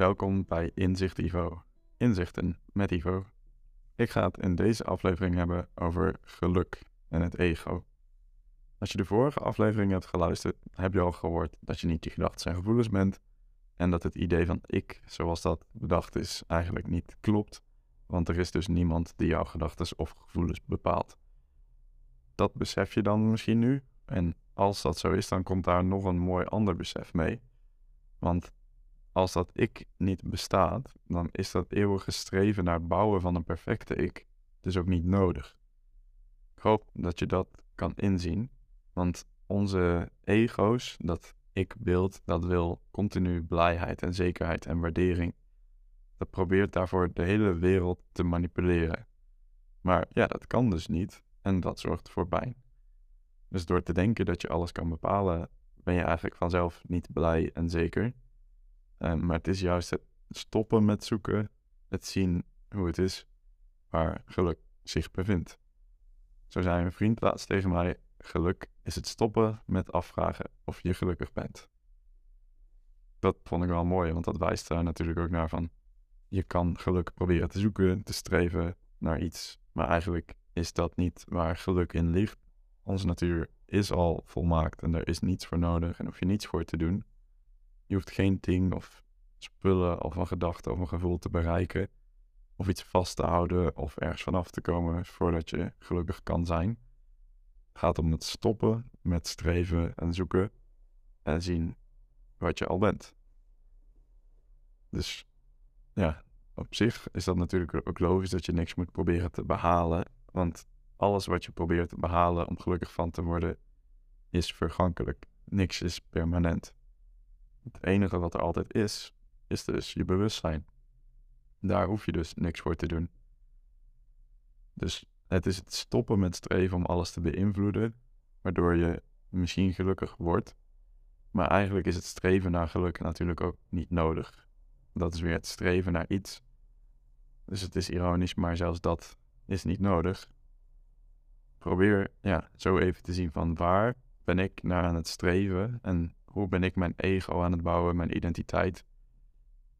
Welkom bij Inzicht Ivo. Inzichten met Ivo. Ik ga het in deze aflevering hebben over geluk en het ego. Als je de vorige aflevering hebt geluisterd, heb je al gehoord dat je niet je gedachten en gevoelens bent en dat het idee van ik, zoals dat bedacht is, eigenlijk niet klopt, want er is dus niemand die jouw gedachten of gevoelens bepaalt. Dat besef je dan misschien nu en als dat zo is, dan komt daar nog een mooi ander besef mee. Want als dat ik niet bestaat, dan is dat eeuwige streven naar het bouwen van een perfecte ik dus ook niet nodig. Ik hoop dat je dat kan inzien, want onze ego's, dat ik-beeld, dat wil continu blijheid en zekerheid en waardering. Dat probeert daarvoor de hele wereld te manipuleren. Maar ja, dat kan dus niet en dat zorgt voor pijn. Dus door te denken dat je alles kan bepalen, ben je eigenlijk vanzelf niet blij en zeker. Um, maar het is juist het stoppen met zoeken, het zien hoe het is, waar geluk zich bevindt. Zo zei een vriend laatst tegen mij: geluk is het stoppen met afvragen of je gelukkig bent. Dat vond ik wel mooi, want dat wijst daar natuurlijk ook naar van. Je kan geluk proberen te zoeken, te streven naar iets, maar eigenlijk is dat niet waar geluk in ligt. Onze natuur is al volmaakt en er is niets voor nodig en hoef je niets voor te doen. Je hoeft geen ding of spullen of een gedachte of een gevoel te bereiken. Of iets vast te houden of ergens vanaf te komen voordat je gelukkig kan zijn. Het gaat om het stoppen met streven en zoeken en zien wat je al bent. Dus ja, op zich is dat natuurlijk ook logisch dat je niks moet proberen te behalen. Want alles wat je probeert te behalen om gelukkig van te worden, is vergankelijk. Niks is permanent. Het enige wat er altijd is, is dus je bewustzijn. Daar hoef je dus niks voor te doen. Dus het is het stoppen met streven om alles te beïnvloeden, waardoor je misschien gelukkig wordt. Maar eigenlijk is het streven naar geluk natuurlijk ook niet nodig. Dat is weer het streven naar iets. Dus het is ironisch, maar zelfs dat is niet nodig. Probeer ja, zo even te zien van waar ben ik naar aan het streven en hoe ben ik mijn ego aan het bouwen, mijn identiteit.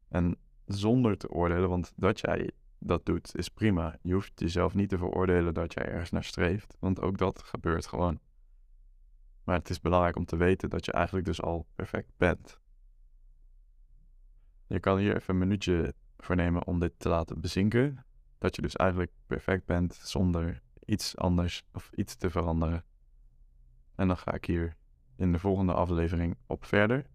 En zonder te oordelen, want dat jij dat doet is prima. Je hoeft jezelf niet te veroordelen dat jij ergens naar streeft, want ook dat gebeurt gewoon. Maar het is belangrijk om te weten dat je eigenlijk dus al perfect bent. Je kan hier even een minuutje voor nemen om dit te laten bezinken. Dat je dus eigenlijk perfect bent zonder iets anders of iets te veranderen. En dan ga ik hier in de volgende aflevering op verder.